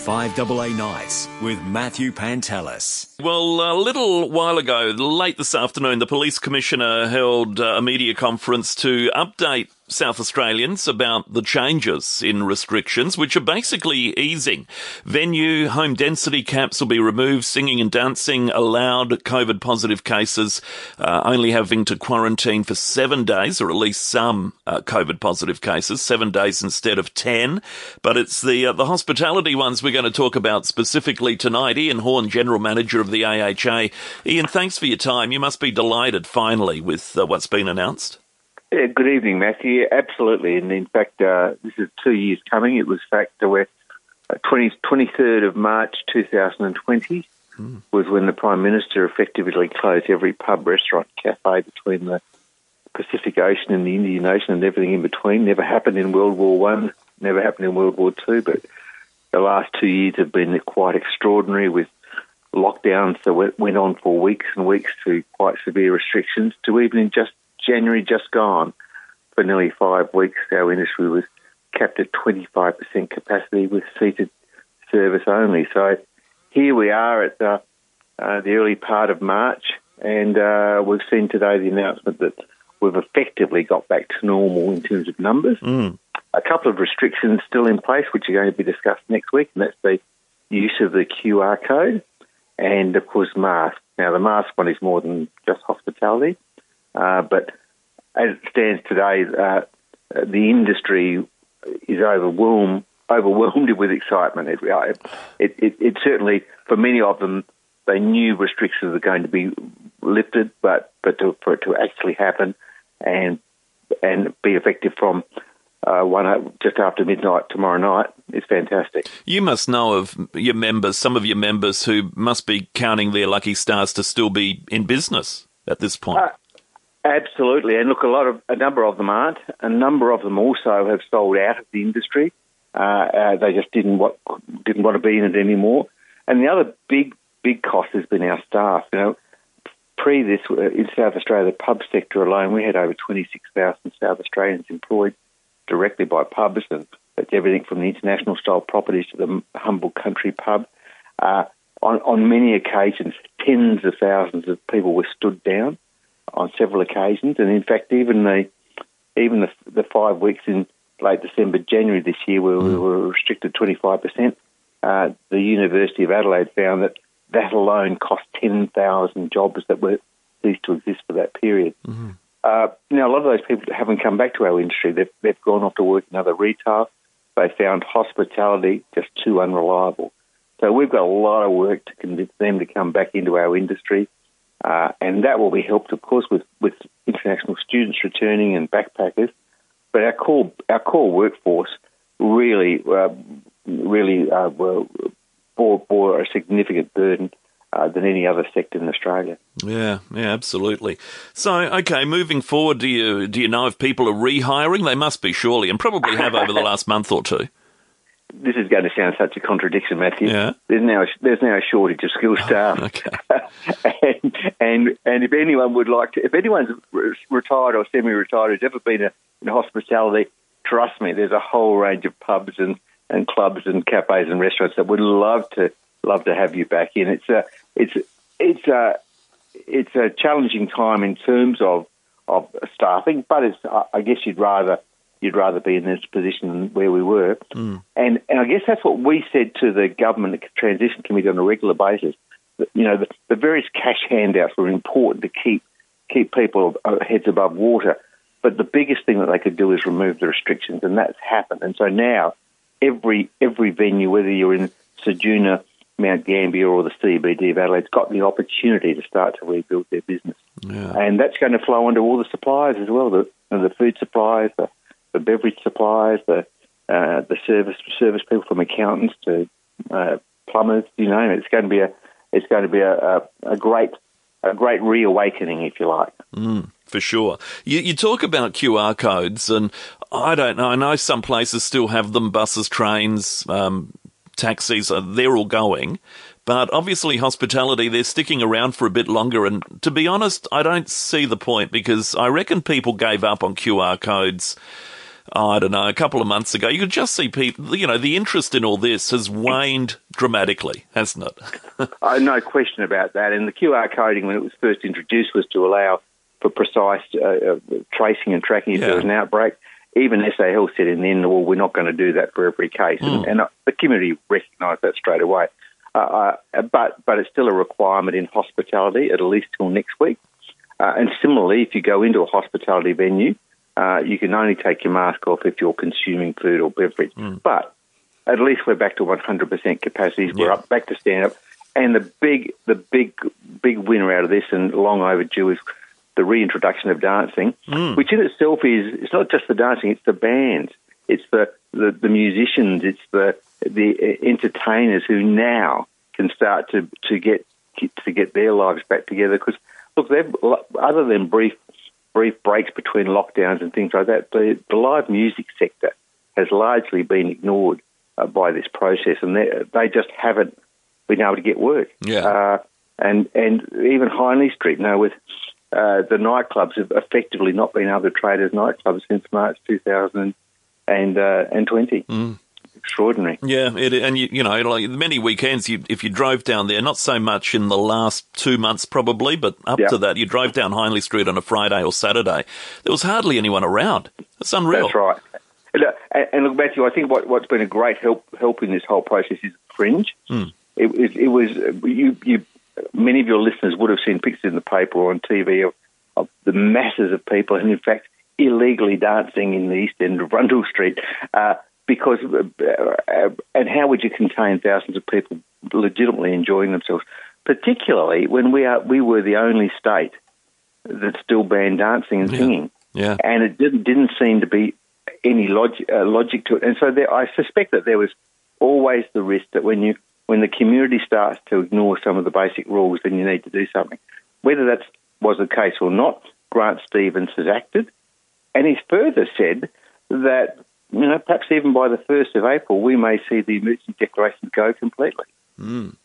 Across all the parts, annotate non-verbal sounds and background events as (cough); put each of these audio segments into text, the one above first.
5AA Nights with Matthew Pantelis. Well, a little while ago, late this afternoon, the police commissioner held uh, a media conference to update South Australians about the changes in restrictions, which are basically easing. Venue, home density caps will be removed, singing and dancing allowed, COVID positive cases uh, only having to quarantine for seven days, or at least some uh, COVID positive cases, seven days instead of ten. But it's the, uh, the hospitality ones we're going to talk about specifically tonight. Ian Horne, General Manager of the AHA. Ian, thanks for your time. You must be delighted finally with uh, what's been announced. Yeah, good evening, Matthew. Absolutely, and in fact, uh, this is two years coming. It was fact where uh, 20, 23rd of March 2020 hmm. was when the Prime Minister effectively closed every pub, restaurant, cafe between the Pacific Ocean and the Indian Ocean and everything in between. Never happened in World War One. Never happened in World War Two. But the last two years have been quite extraordinary with lockdowns that went on for weeks and weeks to quite severe restrictions to even in just January just gone, for nearly five weeks, our industry was capped at 25% capacity with seated service only. So here we are at the, uh, the early part of March, and uh, we've seen today the announcement that we've effectively got back to normal in terms of numbers. Mm. A couple of restrictions still in place, which are going to be discussed next week, and that's the use of the QR code and, of course, masks. Now, the mask one is more than just hospitality. Uh, but as it stands today, uh, the industry is overwhelmed overwhelmed with excitement. It, it, it, it, certainly, for many of them, they knew restrictions were going to be lifted, but but to, for it to actually happen and and be effective from uh, one just after midnight tomorrow night is fantastic. You must know of your members, some of your members who must be counting their lucky stars to still be in business at this point. Uh, Absolutely, and look, a lot of a number of them aren't. A number of them also have sold out of the industry. Uh, uh, they just didn't want didn't want to be in it anymore. And the other big big cost has been our staff. You know, pre this uh, in South Australia, the pub sector alone, we had over twenty six thousand South Australians employed directly by pubs, and that's everything from the international style properties to the humble country pub. Uh, on, on many occasions, tens of thousands of people were stood down on several occasions, and in fact, even the even the, the five weeks in late December, January this year, where we mm. were restricted 25%, uh, the University of Adelaide found that that alone cost 10,000 jobs that were ceased to exist for that period. Mm-hmm. Uh, now, a lot of those people haven't come back to our industry. They've, they've gone off to work in other retail. They found hospitality just too unreliable. So we've got a lot of work to convince them to come back into our industry. Uh, and that will be helped, of course, with, with international students returning and backpackers. But our core our core workforce really uh, really uh, bore, bore a significant burden uh, than any other sector in Australia. Yeah, yeah, absolutely. So, okay, moving forward, do you do you know if people are rehiring? They must be surely, and probably have over the (laughs) last month or two this is going to sound such a contradiction, Matthew. Yeah. There's now a, there's now a shortage of skilled oh, staff. (laughs) okay. (laughs) and, and and if anyone would like to, if anyone's retired or semi-retired who's ever been a, in hospitality, trust me, there's a whole range of pubs and, and clubs and cafes and restaurants that would love to love to have you back in. It's a it's it's a it's a challenging time in terms of of staffing, but it's I guess you'd rather you'd rather be in this position than where we were. Mm. And, and I guess that's what we said to the government transition committee on a regular basis. You know, the, the various cash handouts were important to keep keep people uh, heads above water. But the biggest thing that they could do is remove the restrictions, and that's happened. And so now, every every venue, whether you're in Ceduna, Mount Gambier, or the CBD of Adelaide's got the opportunity to start to rebuild their business. Yeah. And that's going to flow onto all the suppliers as well, the, the food suppliers, the the beverage suppliers, the uh, the service service people from accountants to uh, plumbers, you it. It's going to be a it's going to be a, a, a great a great reawakening, if you like. Mm, for sure. You, you talk about QR codes, and I don't know. I know some places still have them. Buses, trains, um, taxis. Uh, they're all going. But obviously, hospitality, they're sticking around for a bit longer. And to be honest, I don't see the point because I reckon people gave up on QR codes I don't know, a couple of months ago, you could just see people, you know, the interest in all this has waned dramatically, hasn't it? (laughs) uh, no question about that. And the QR coding, when it was first introduced, was to allow for precise uh, uh, tracing and tracking if yeah. there was an outbreak. Even SA Health said in the end, well, we're not going to do that for every case. Mm. And, and, uh, the community recognised that straight away. Uh, uh, but, but it's still a requirement in hospitality, at least till next week. and similarly, if you go into a hospitality venue, you can only take your mask off if you're consuming food or beverage. Mm. But at least we're back to 100% capacities. We're up back to stand up. And the big, the big, big winner out of this, and long overdue, is the reintroduction of dancing, mm. which in itself is it's not just the dancing; it's the bands, it's the the, the musicians, it's the the entertainers who now can start to to get to get their lives back together. Because look, they've other than brief brief breaks between lockdowns and things like that, the, the live music sector has largely been ignored uh, by this process, and they, they just haven't been able to get work. Yeah. Uh, and and even Hindley Street, you know, with uh, the nightclubs have effectively not been able to trade as nightclubs since March 2020. Uh, mm. Extraordinary. Yeah, it, and you, you, know, like many weekends, you, if you drove down there, not so much in the last two months probably, but up yep. to that, you drove down Hindley Street on a Friday or Saturday. There was hardly anyone around. It's unreal. That's right. And, uh, and look, Matthew, I think what, has been a great help help in this whole process is fringe. Mm. It, it, it, was you you many of your listeners would have seen pictures in the paper or on TV of, of the masses of people, and in fact, illegally dancing in the east end of Rundle Street. Uh, because, uh, and how would you contain thousands of people legitimately enjoying themselves? Particularly when we are we were the only state that still banned dancing and singing, yeah. and it didn't didn't seem to be any logic, uh, logic to it. And so there, I suspect that there was always the risk that when you when the community starts to ignore some of the basic rules, then you need to do something. Whether that was the case or not, Grant Stevens has acted, and he's further said that you know perhaps even by the first of April we may see the emergency declaration go completely. Mm.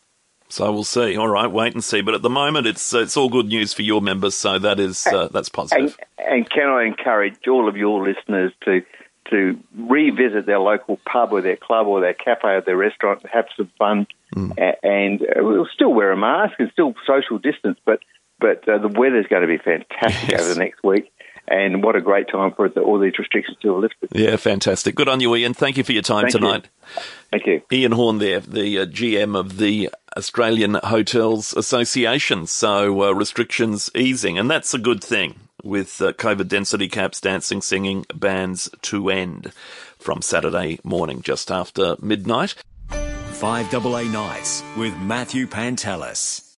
So we'll see. All right, wait and see. But at the moment, it's uh, it's all good news for your members, so that is uh, that's positive. And, and can I encourage all of your listeners to to revisit their local pub or their club or their cafe or their restaurant have some fun. Mm. And uh, we'll still wear a mask and still social distance, but but uh, the weather's going to be fantastic yes. over the next week. And what a great time for the, all these restrictions to be lifted. Yeah, fantastic. Good on you, Ian. Thank you for your time Thank tonight. You. Thank you. Ian Horne there, the uh, GM of the Australian Hotels Association. So uh, restrictions easing, and that's a good thing with uh, COVID density caps, dancing, singing, bands to end from Saturday morning just after midnight. 5AA Nights with Matthew Pantelis.